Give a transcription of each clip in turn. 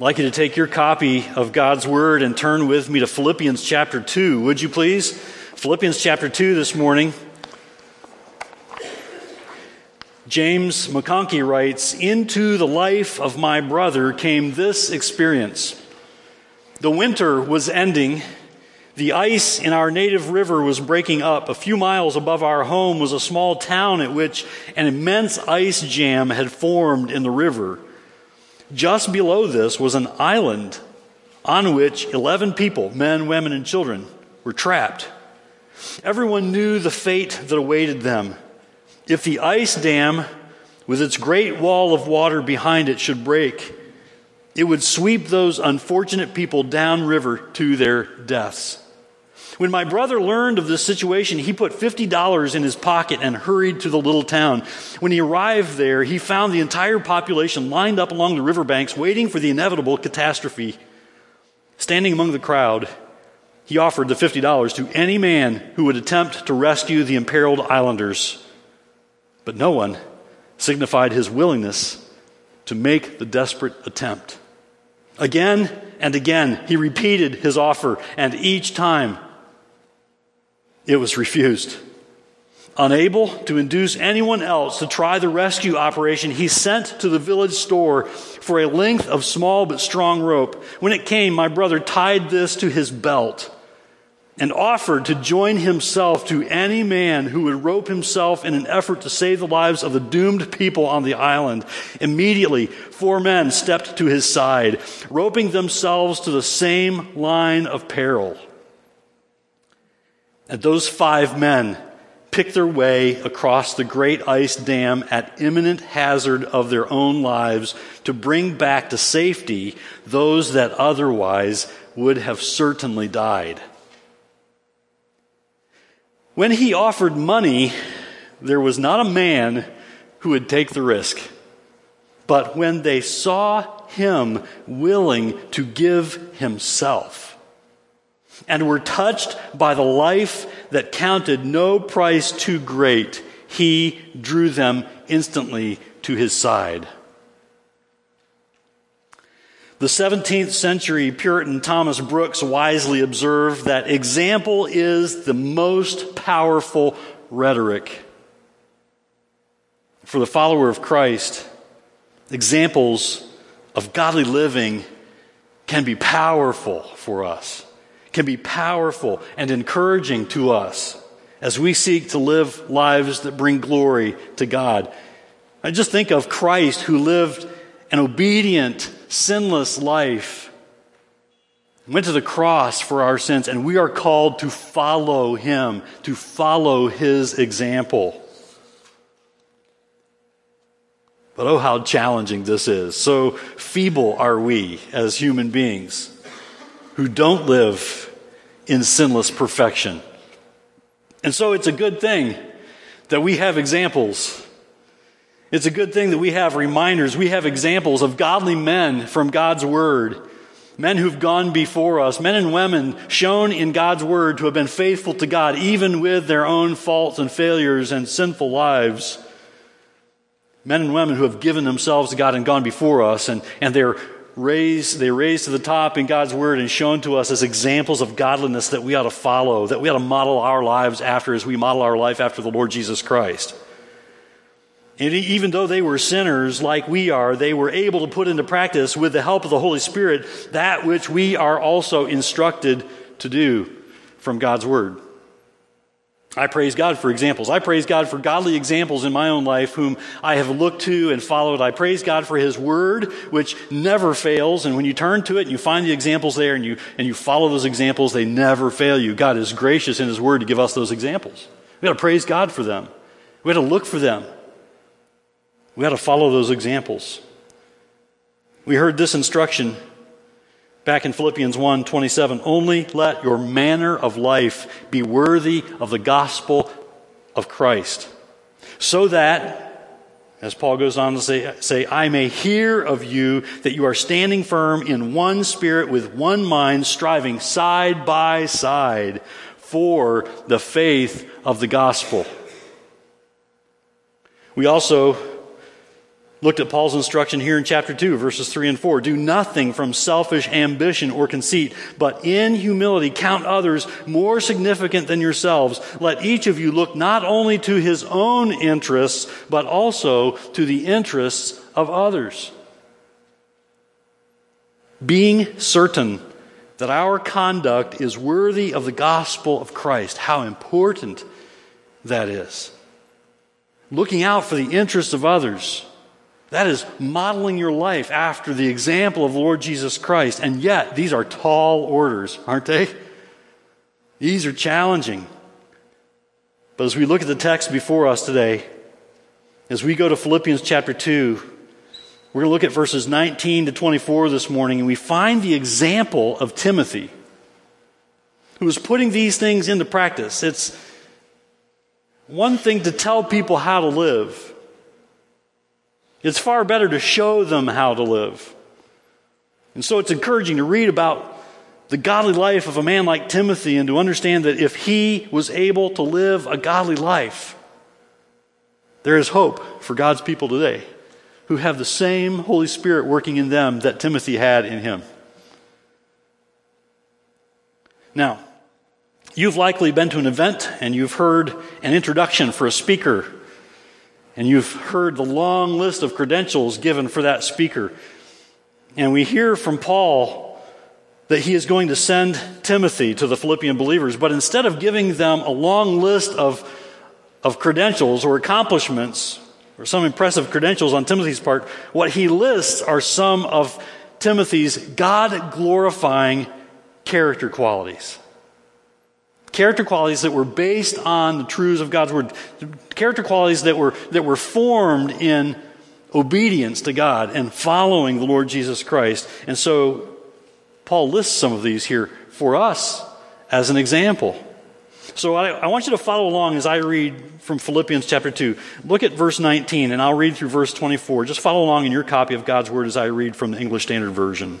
I'd like you to take your copy of God's Word and turn with me to Philippians chapter 2, would you please? Philippians chapter 2 this morning. James McConkey writes Into the life of my brother came this experience. The winter was ending. The ice in our native river was breaking up. A few miles above our home was a small town at which an immense ice jam had formed in the river. Just below this was an island on which 11 people, men, women, and children, were trapped. Everyone knew the fate that awaited them. If the ice dam, with its great wall of water behind it, should break, it would sweep those unfortunate people downriver to their deaths. When my brother learned of this situation, he put $50 in his pocket and hurried to the little town. When he arrived there, he found the entire population lined up along the riverbanks waiting for the inevitable catastrophe. Standing among the crowd, he offered the $50 to any man who would attempt to rescue the imperiled islanders. But no one signified his willingness to make the desperate attempt. Again and again, he repeated his offer, and each time it was refused. Unable to induce anyone else to try the rescue operation, he sent to the village store for a length of small but strong rope. When it came, my brother tied this to his belt and offered to join himself to any man who would rope himself in an effort to save the lives of the doomed people on the island. Immediately, four men stepped to his side, roping themselves to the same line of peril. And those five men picked their way across the great ice dam at imminent hazard of their own lives to bring back to safety those that otherwise would have certainly died. When he offered money, there was not a man who would take the risk. But when they saw him willing to give himself, and were touched by the life that counted no price too great, he drew them instantly to his side. The 17th century Puritan Thomas Brooks wisely observed that example is the most powerful rhetoric. For the follower of Christ, examples of godly living can be powerful for us can be powerful and encouraging to us as we seek to live lives that bring glory to God. I just think of Christ who lived an obedient, sinless life, went to the cross for our sins, and we are called to follow him, to follow his example. But oh, how challenging this is. So feeble are we as human beings who don't live in sinless perfection. And so it's a good thing that we have examples. It's a good thing that we have reminders. We have examples of godly men from God's Word, men who've gone before us, men and women shown in God's Word to have been faithful to God, even with their own faults and failures and sinful lives. Men and women who have given themselves to God and gone before us, and, and they're raised, they raised to the top in God's word and shown to us as examples of godliness that we ought to follow, that we ought to model our lives after as we model our life after the Lord Jesus Christ. And even though they were sinners like we are, they were able to put into practice with the help of the Holy Spirit that which we are also instructed to do from God's word. I praise God for examples. I praise God for godly examples in my own life whom I have looked to and followed. I praise God for His Word, which never fails. And when you turn to it and you find the examples there and you, and you follow those examples, they never fail you. God is gracious in His Word to give us those examples. We got to praise God for them. We got to look for them. We got to follow those examples. We heard this instruction Back in Philippians 1 27, only let your manner of life be worthy of the gospel of Christ, so that, as Paul goes on to say, say, I may hear of you that you are standing firm in one spirit with one mind, striving side by side for the faith of the gospel. We also Looked at Paul's instruction here in chapter 2, verses 3 and 4. Do nothing from selfish ambition or conceit, but in humility count others more significant than yourselves. Let each of you look not only to his own interests, but also to the interests of others. Being certain that our conduct is worthy of the gospel of Christ. How important that is. Looking out for the interests of others that is modeling your life after the example of Lord Jesus Christ. And yet, these are tall orders, aren't they? These are challenging. But as we look at the text before us today, as we go to Philippians chapter 2, we're going to look at verses 19 to 24 this morning, and we find the example of Timothy, who is putting these things into practice. It's one thing to tell people how to live. It's far better to show them how to live. And so it's encouraging to read about the godly life of a man like Timothy and to understand that if he was able to live a godly life, there is hope for God's people today who have the same Holy Spirit working in them that Timothy had in him. Now, you've likely been to an event and you've heard an introduction for a speaker and you've heard the long list of credentials given for that speaker. And we hear from Paul that he is going to send Timothy to the Philippian believers. But instead of giving them a long list of, of credentials or accomplishments or some impressive credentials on Timothy's part, what he lists are some of Timothy's God glorifying character qualities. Character qualities that were based on the truths of God's Word. Character qualities that were, that were formed in obedience to God and following the Lord Jesus Christ. And so Paul lists some of these here for us as an example. So I, I, want you to follow along as I read from Philippians chapter 2. Look at verse 19, and I'll read through verse 24. Just follow along in your copy of God's Word as I read from the English Standard Version.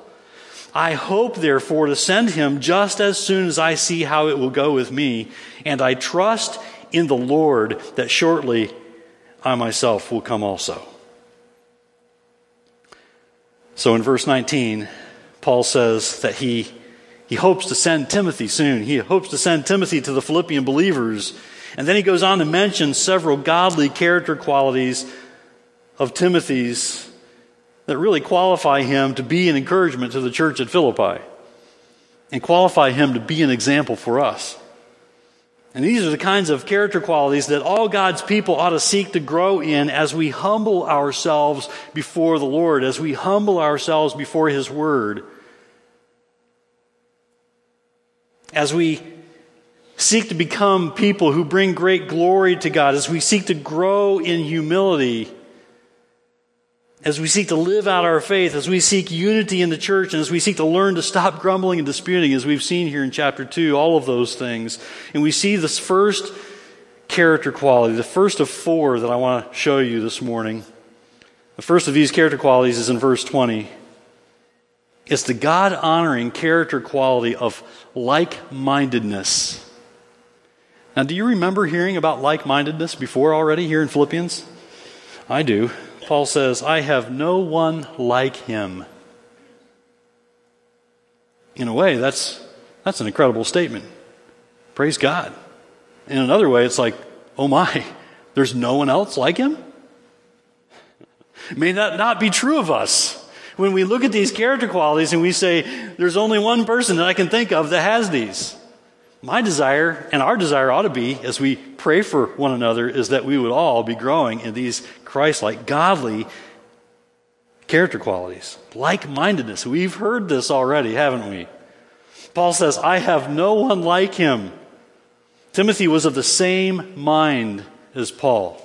I hope, therefore, to send him just as soon as I see how it will go with me, and I trust in the Lord that shortly I myself will come also. So in verse 19, Paul says that he, he hopes to send Timothy soon. He hopes to send Timothy to the Philippian believers. And then he goes on to mention several godly character qualities of Timothy's that really qualify him to be an encouragement to the church at Philippi and qualify him to be an example for us. And these are the kinds of character qualities that all God's people ought to seek to grow in as we humble ourselves before the Lord, as we humble ourselves before His Word. As we seek to become people who bring great glory to God, as we seek to grow in humility as we seek to live out our faith, as we seek unity in the church, and as we seek to learn to stop grumbling and disputing, as we've seen here in chapter 2, all of those things. And we see this first character quality, the first of four that I want to show you this morning. The first of these character qualities is in verse 20. It's the God honoring character quality of like mindedness. Now, do you remember hearing about like mindedness before already here in Philippians? I do. Paul says, I have no one like him. In a way, that's, that's an incredible statement. Praise God. In another way, it's like, oh my, there's no one else like him? May that not be true of us. When we look at these character qualities and we say, there's only one person that I can think of that has these. My desire and our desire ought to be, as we pray for one another, is that we would all be growing in these Christ like, godly character qualities. Like mindedness. We've heard this already, haven't we? Paul says, I have no one like him. Timothy was of the same mind as Paul.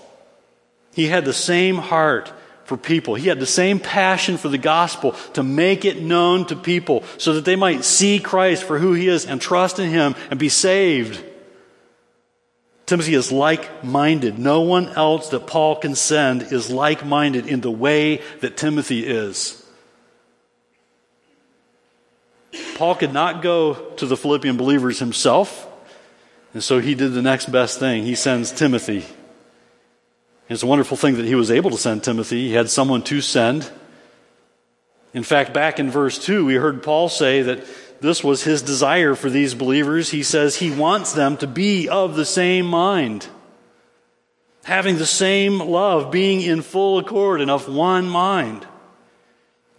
He had the same heart for people. He had the same passion for the gospel to make it known to people so that they might see Christ for who he is and trust in him and be saved. Timothy is like minded. No one else that Paul can send is like minded in the way that Timothy is. Paul could not go to the Philippian believers himself, and so he did the next best thing. He sends Timothy. It's a wonderful thing that he was able to send Timothy. He had someone to send. In fact, back in verse 2, we heard Paul say that this was his desire for these believers. He says he wants them to be of the same mind, having the same love, being in full accord and of one mind.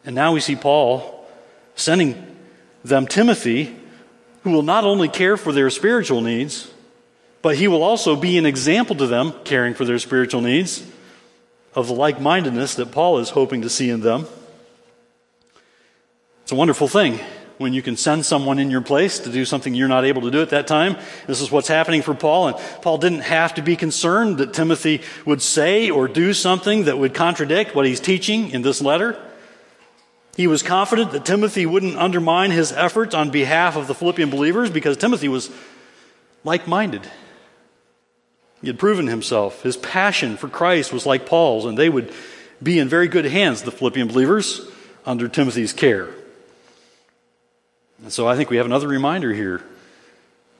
And now we see Paul sending them Timothy, who will not only care for their spiritual needs, but he will also be an example to them, caring for their spiritual needs, of the like mindedness that Paul is hoping to see in them. It's a wonderful thing when you can send someone in your place to do something you're not able to do at that time. This is what's happening for Paul. And Paul didn't have to be concerned that Timothy would say or do something that would contradict what he's teaching in this letter. He was confident that Timothy wouldn't undermine his efforts on behalf of the Philippian believers because Timothy was like minded. He had proven himself. His passion for Christ was like Paul's, and they would be in very good hands, the Philippian believers, under Timothy's care. And so I think we have another reminder here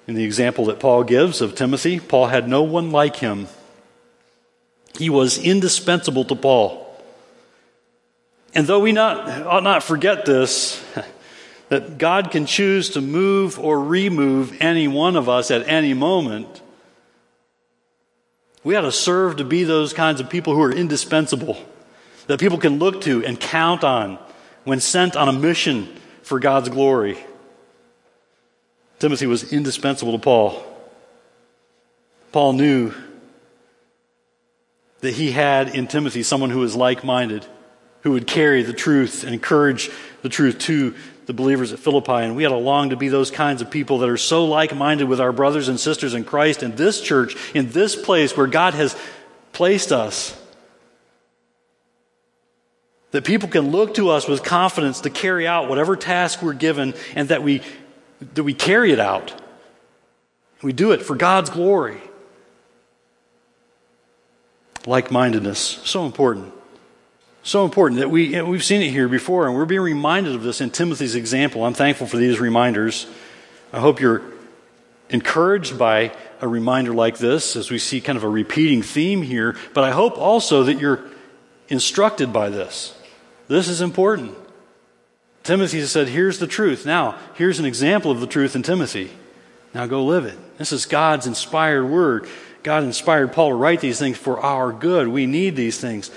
in the example that Paul gives of Timothy. Paul had no one like him, he was indispensable to Paul. And though we not, ought not forget this, that God can choose to move or remove any one of us at any moment, we ought to serve to be those kinds of people who are indispensable, that people can look to and count on when sent on a mission for God's glory. Timothy was indispensable to Paul. Paul knew that he had in Timothy someone who was like minded who would carry the truth and encourage the truth to the believers at Philippi. And we ought to long to be those kinds of people that are so like minded with our brothers and sisters in Christ in this church, in this place where God has placed us. That people can look to us with confidence to carry out whatever task we're given and that we, that we carry it out. We do it for God's glory. Like mindedness, so important. So important that we, we've seen it here before, and we're being reminded of this in Timothy's example. I'm thankful for these reminders. I hope you're encouraged by a reminder like this as we see kind of a repeating theme here, but I hope also that you're instructed by this. This is important. Timothy said, Here's the truth. Now, here's an example of the truth in Timothy. Now go live it. This is God's inspired word. God inspired Paul to write these things for our good. We need these things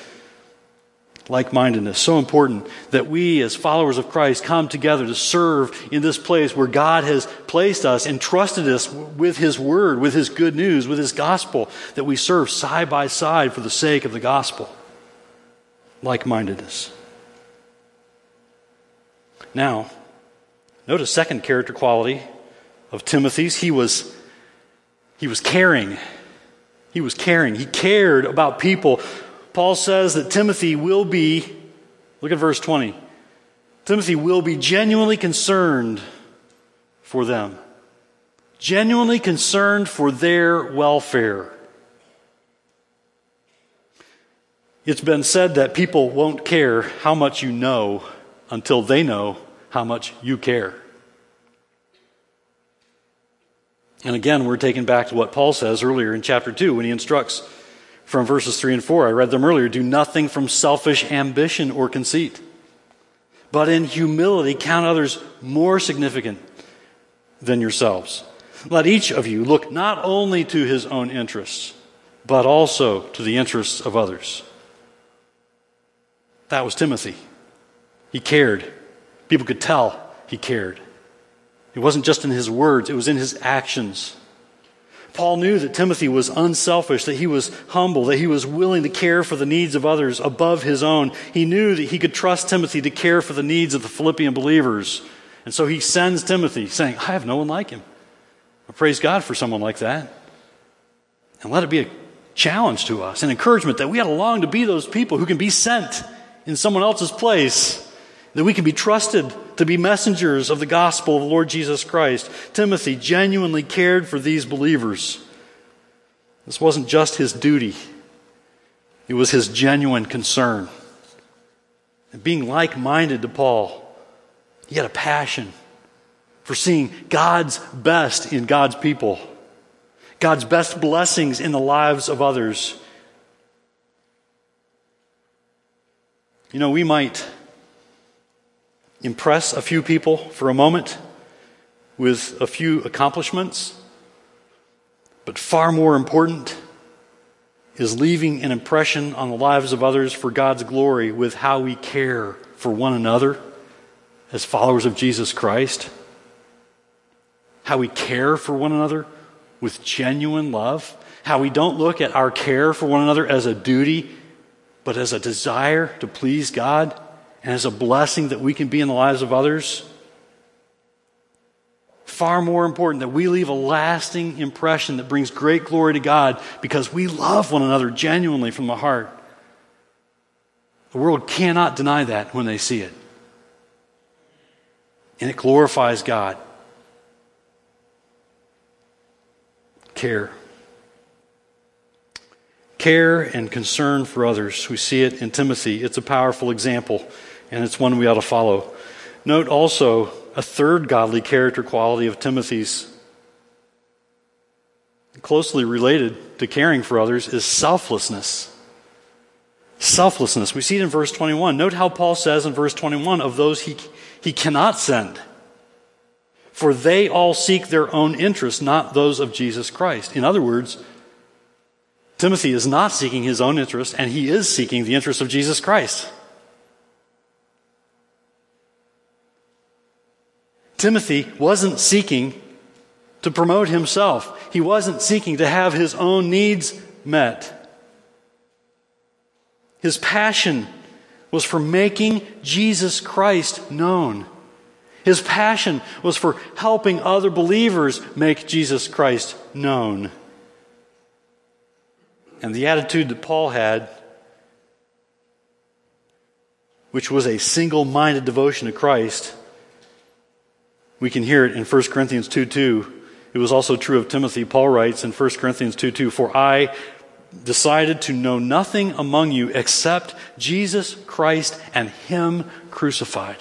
like mindedness. So important that we, as followers of Christ, come together to serve in this place where God has placed us and trusted us with His Word, with His good news, with His gospel, that we serve side by side for the sake of the gospel. Like mindedness. Now, note a second character quality of Timothy's. He was, he was caring. He was caring. He cared about people Paul says that Timothy will be, look at verse 20. Timothy will be genuinely concerned for them, genuinely concerned for their welfare. It's been said that people won't care how much you know until they know how much you care. And again, we're taken back to what Paul says earlier in chapter 2 when he instructs from verses 3 and 4. I read them earlier. Do nothing from selfish ambition or conceit, but in humility count others more significant than yourselves. Let each of you look not only to his own interests, but also to the interests of others. That was Timothy. He cared. People could tell he cared. It wasn't just in his words, it was in his actions. Paul knew that Timothy was unselfish, that he was humble, that he was willing to care for the needs of others above his own. He knew that he could trust Timothy to care for the needs of the Philippian believers. And so he sends Timothy saying, I have no one like him. I praise God for someone like that. And let it be a challenge to us, an encouragement that we ought to long to be those people who can be sent in someone else's place, that we can be trusted to be messengers of the gospel of the Lord Jesus Christ. Timothy genuinely cared for these believers. This wasn't just his duty, it was his genuine concern. And being like minded to Paul, he had a passion for seeing God's best in God's people, God's best blessings in the lives of others. You know, we might impress a few people for a moment with a few accomplishments, but far more important is leaving an impression on the lives of others for God's glory with how we care for one another as followers of Jesus Christ. How we care for one another with genuine love. How we don't look at our care for one another as a duty, but as a desire to please God and as a blessing that we can be in the lives of others. Far more important that we leave a lasting impression that brings great glory to God because we love one another genuinely from the heart. The world cannot deny that when they see it. And it glorifies God. Care. Care and concern for others. We see it in Timothy. It's a powerful example, and it's one we ought to follow. Note also a third godly character quality of Timothy's, closely related to caring for others, is selflessness. Selflessness. We see it in verse 21. Note how Paul says in verse 21 of those he, he cannot send. For they all seek their own interests, not those of Jesus Christ. In other words, Timothy is not seeking his own interest, and he is seeking the interest of Jesus Christ. Timothy wasn't seeking to promote himself. He wasn't seeking to have his own needs met. His passion was for making Jesus Christ known. His passion was for helping other believers make Jesus Christ known. And the attitude that Paul had, which was a single minded devotion to Christ, we can hear it in 1 Corinthians 2 2. It was also true of Timothy. Paul writes in 1 Corinthians 2 2, For I decided to know nothing among you except Jesus Christ and Him crucified.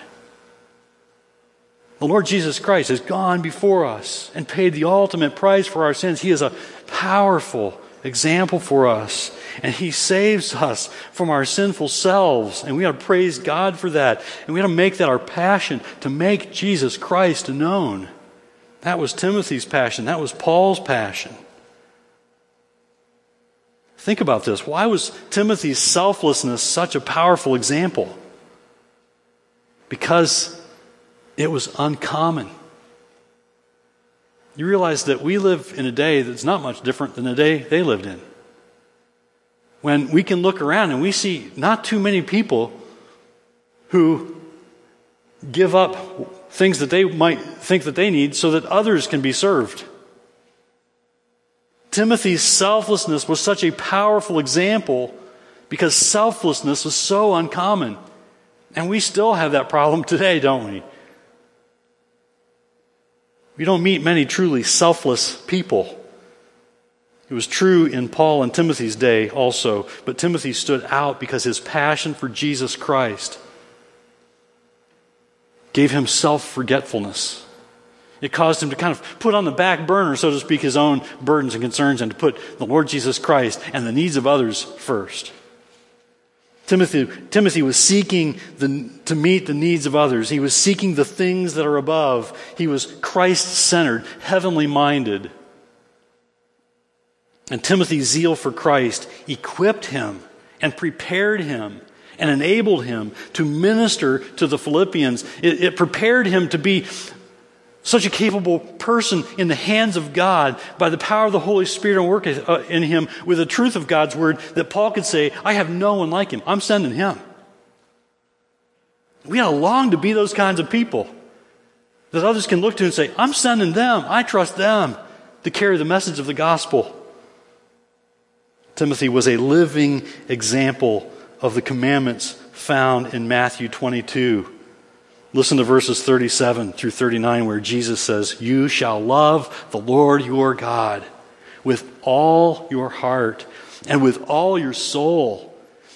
The Lord Jesus Christ has gone before us and paid the ultimate price for our sins. He is a powerful example for us. And He saves us from our sinful selves. And we ought to praise God for that. And we ought to make that our passion to make Jesus Christ known. That was Timothy's passion. That was Paul's passion. Think about this. Why was Timothy's selflessness such a powerful example? Because it was uncommon. You realize that we live in a day that's not much different than the day they lived in. When we can look around and we see not too many people who give up things that they might think that they need so that others can be served. Timothy's selflessness was such a powerful example because selflessness was so uncommon. And we still have that problem today, don't we? We don't meet many truly selfless people. It was true in Paul and Timothy's day also, but Timothy stood out because his passion for Jesus Christ gave him self forgetfulness. It caused him to kind of put on the back burner, so to speak, his own burdens and concerns and to put the Lord Jesus Christ and the needs of others first. Timothy, Timothy was seeking the, to meet the needs of others. He was seeking the things that are above. He was Christ centered, heavenly minded. And Timothy's zeal for Christ equipped him and prepared him and enabled him to minister to the Philippians. It, it prepared him to be such a capable person in the hands of God by the power of the Holy Spirit and work uh, in him with the truth of God's word that Paul could say, I have no one like him. I'm sending him. We ought to long to be those kinds of people that others can look to and say, I'm sending them. I trust them to carry the message of the gospel. Timothy was a living example of the commandments found in Matthew 22. Listen to verses 37 through 39, where Jesus says, You shall love the Lord your God with all your heart, and with all your soul,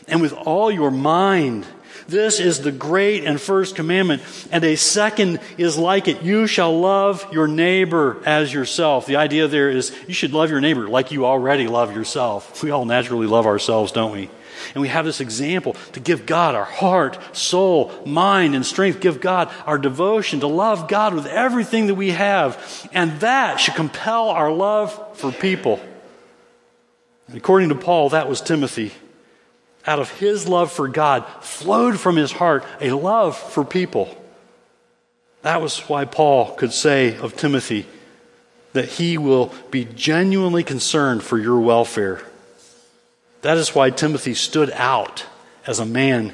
and with all your mind. This is the great and first commandment. And a second is like it. You shall love your neighbor as yourself. The idea there is you should love your neighbor like you already love yourself. We all naturally love ourselves, don't we? And we have this example to give God our heart, soul, mind, and strength. Give God our devotion, to love God with everything that we have. And that should compel our love for people. And according to Paul, that was Timothy. Out of his love for God flowed from his heart a love for people. That was why Paul could say of Timothy that he will be genuinely concerned for your welfare. That is why Timothy stood out as a man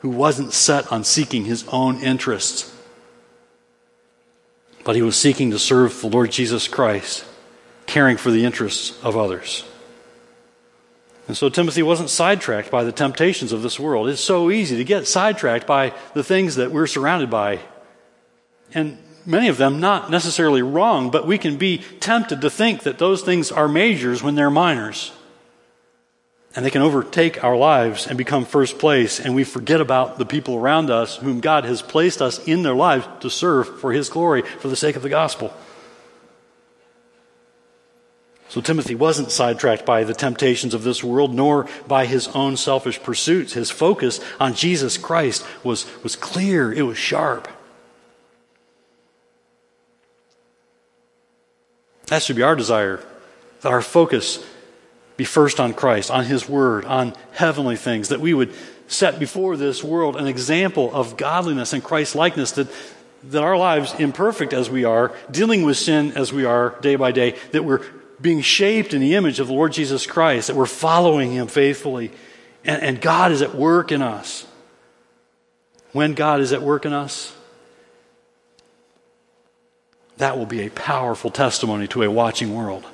who wasn't set on seeking his own interests, but he was seeking to serve the Lord Jesus Christ, caring for the interests of others. And so Timothy wasn't sidetracked by the temptations of this world. It's so easy to get sidetracked by the things that we're surrounded by. And many of them not necessarily wrong, but we can be tempted to think that those things are majors when they're minors and they can overtake our lives and become first place, and we forget about the people around us whom God has placed us in their lives to serve for His glory, for the sake of the gospel. So Timothy wasn't sidetracked by the temptations of this world, nor by his own selfish pursuits. His focus on Jesus Christ was, was clear, it was sharp. That should be our desire, that our focus be first on Christ, on His Word, on heavenly things, that we would set before this world an example of godliness and Christ likeness, that, that our lives, imperfect as we are, dealing with sin as we are day by day, that we're being shaped in the image of the Lord Jesus Christ, that we're following Him faithfully, and, and God is at work in us. When God is at work in us, that will be a powerful testimony to a watching world.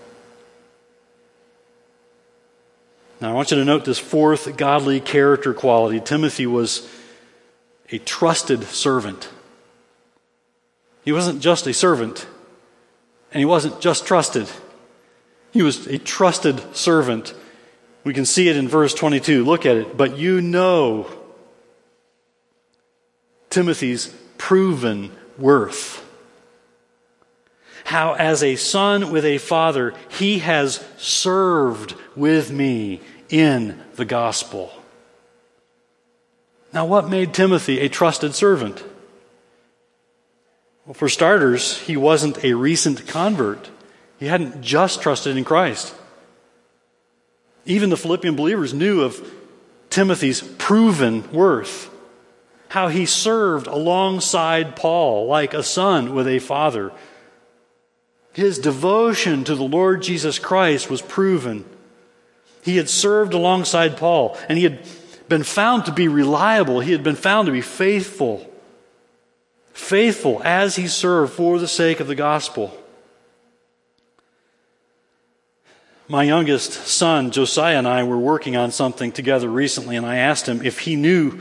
Now, I want you to note this fourth godly character quality. Timothy was a trusted servant. He wasn't just a servant, and he wasn't just trusted. He was a trusted servant. We can see it in verse 22. Look at it. But you know Timothy's proven worth. How, as a son with a father, he has served with me in the gospel. Now, what made Timothy a trusted servant? Well, for starters, he wasn't a recent convert. He hadn't just trusted in Christ. Even the Philippian believers knew of Timothy's proven worth, how he served alongside Paul like a son with a father. His devotion to the Lord Jesus Christ was proven. He had served alongside Paul, and he had been found to be reliable. He had been found to be faithful. Faithful as he served for the sake of the gospel. My youngest son, Josiah, and I were working on something together recently, and I asked him if he knew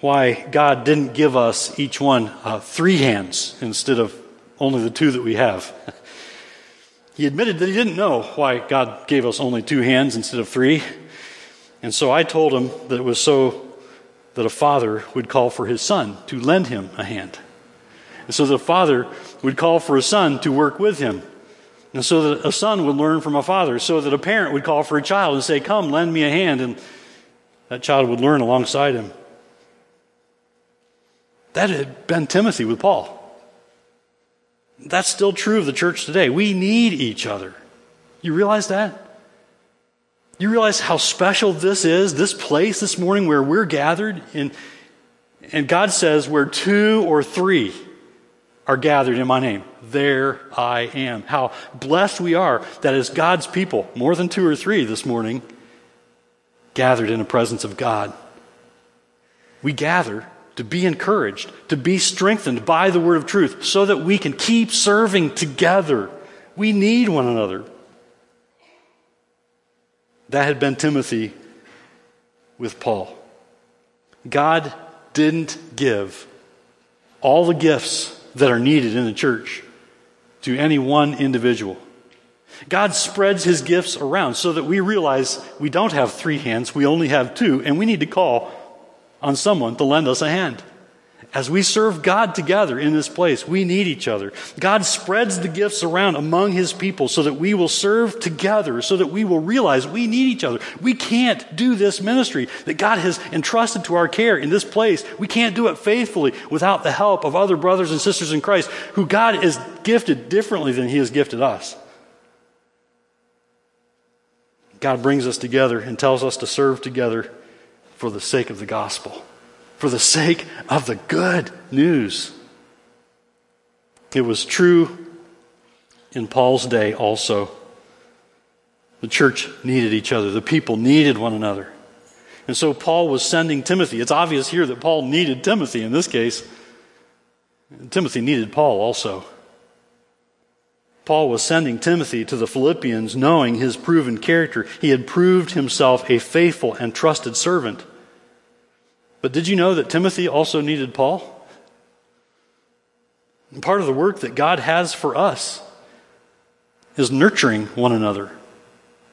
why God didn't give us each one uh, three hands instead of only the two that we have. He admitted that he didn't know why God gave us only two hands instead of three. And so I told him that it was so that a father would call for his son to lend him a hand. And so the father would call for a son to work with him. And so that a son would learn from a father. So that a parent would call for a child and say, Come, lend me a hand. And that child would learn alongside him. That had been Timothy with Paul. That's still true of the church today. We need each other. You realize that? You realize how special this is, this place this morning where we're gathered? And, and God says, where two or three are gathered in my name, there I am. How blessed we are that as God's people, more than two or three this morning, gathered in the presence of God. We gather to be encouraged, to be strengthened by the word of truth, so that we can keep serving together. We need one another. That had been Timothy with Paul. God didn't give all the gifts that are needed in the church to any one individual. God spreads his gifts around so that we realize we don't have three hands, we only have two, and we need to call on someone to lend us a hand. As we serve God together in this place, we need each other. God spreads the gifts around among His people so that we will serve together, so that we will realize we need each other. We can't do this ministry that God has entrusted to our care in this place. We can't do it faithfully without the help of other brothers and sisters in Christ who God has gifted differently than He has gifted us. God brings us together and tells us to serve together for the sake of the gospel for the sake of the good news. It was true in Paul's day also. The church needed each other, the people needed one another. And so Paul was sending Timothy. It's obvious here that Paul needed Timothy in this case. Timothy needed Paul also. Paul was sending Timothy to the Philippians knowing his proven character. He had proved himself a faithful and trusted servant. But did you know that Timothy also needed Paul? And part of the work that God has for us is nurturing one another,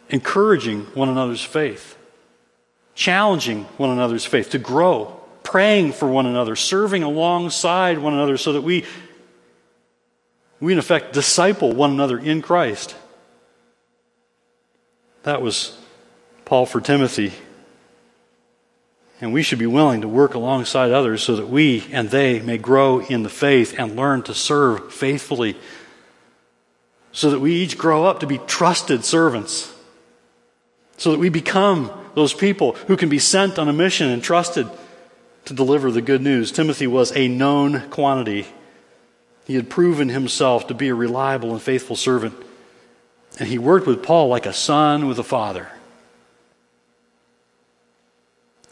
encouraging one another's faith, challenging one another's faith to grow, praying for one another, serving alongside one another so that we, we in effect, disciple one another in Christ. That was Paul for Timothy. And we should be willing to work alongside others so that we and they may grow in the faith and learn to serve faithfully. So that we each grow up to be trusted servants. So that we become those people who can be sent on a mission and trusted to deliver the good news. Timothy was a known quantity. He had proven himself to be a reliable and faithful servant. And he worked with Paul like a son with a father.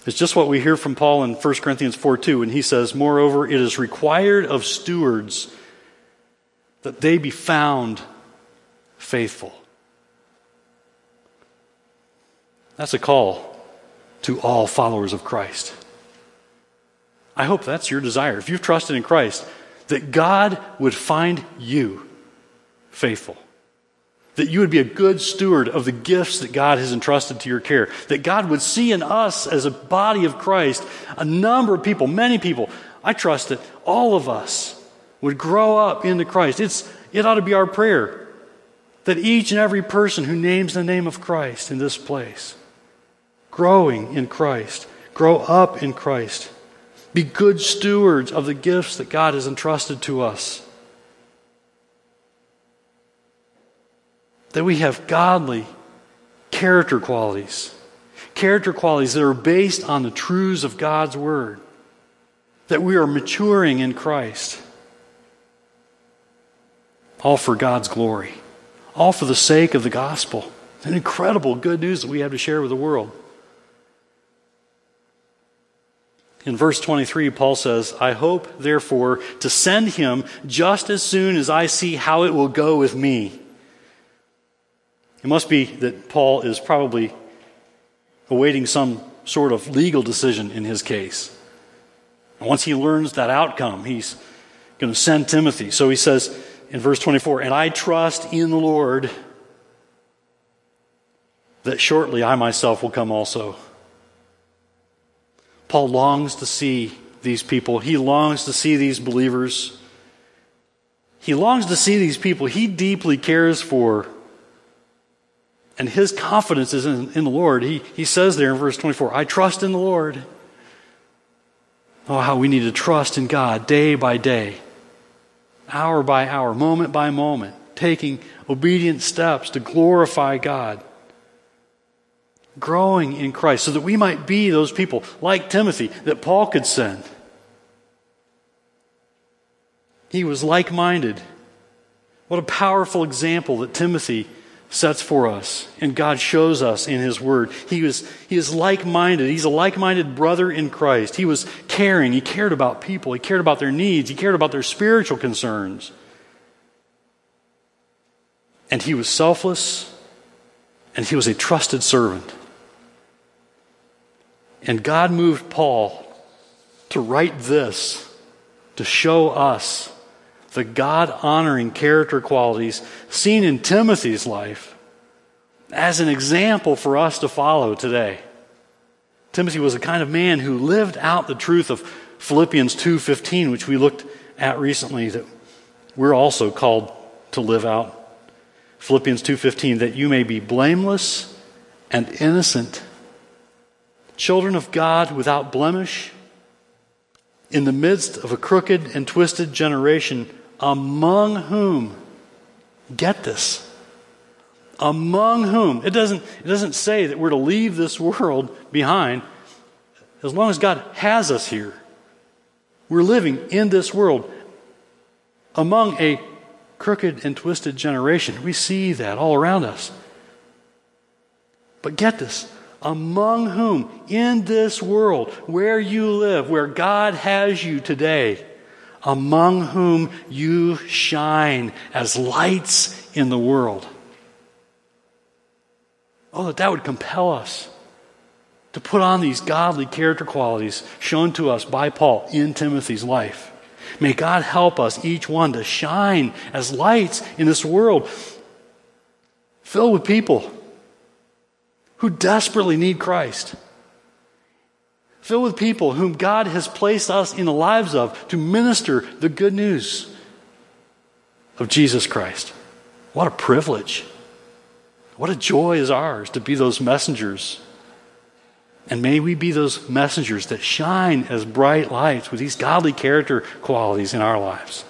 It's just what we hear from Paul in 1 Corinthians 4 2, when he says, Moreover, it is required of stewards that they be found faithful. That's a call to all followers of Christ. I hope that's your desire. If you've trusted in Christ, that God would find you faithful that you would be a good steward of the gifts that God has entrusted to your care. That God would see in us as a body of Christ a number of people, many people. I trust that all of us would grow up into Christ. It's, it ought to be our prayer that each and every person who names the name of Christ in this place, growing in Christ, grow up in Christ, be good stewards of the gifts that God has entrusted to us. That we have godly character qualities, character qualities that are based on the truths of God's Word, that we are maturing in Christ, all for God's glory, all for the sake of the gospel. An incredible good news that we have to share with the world. In verse 23, Paul says, I hope, therefore, to send him just as soon as I see how it will go with me. It must be that Paul is probably awaiting some sort of legal decision in his case. And once he learns that outcome, he's going to send Timothy. So he says in verse 24, And I trust in the Lord that shortly I myself will come also. Paul longs to see these people. He longs to see these believers. He longs to see these people he deeply cares for and his confidence is in, in the Lord. He, he says there in verse 24, I trust in the Lord. Oh, how we need to trust in God day by day, hour by hour, moment by moment, taking obedient steps to glorify God. Growing in Christ so that we might be those people like Timothy that Paul could send. He was like minded. What a powerful example that Timothy sets for us and God shows us in His Word. He, was, he is like minded. He's a like minded brother in Christ. He was caring. He cared about people. He cared about their needs. He cared about their spiritual concerns. And he was selfless and he was a trusted servant. And God moved Paul to write this to show us the God honoring character qualities seen in Timothy's life as an example for us to follow today. Timothy was a kind of man who lived out the truth of Philippians 2:15 which we looked at recently that we're also called to live out. Philippians 2:15 that you may be blameless and innocent children of God without blemish in the midst of a crooked and twisted generation among whom? Get this. Among whom? It doesn't it doesn't say that we're to leave this world behind as long as God has us here. We're living in this world. Among a crooked and twisted generation. We see that all around us. But get this. Among whom? In this world, where you live, where God has you today, among whom you shine as lights in the world. Oh, that that would compel us to put on these godly character qualities shown to us by Paul in Timothy's life. May God help us, each one, to shine as lights in this world filled with people who desperately need Christ. Filled with people whom God has placed us in the lives of to minister the good news of Jesus Christ. What a privilege. What a joy is ours to be those messengers and may we be those messengers that shine as bright lights with these godly character qualities in our lives.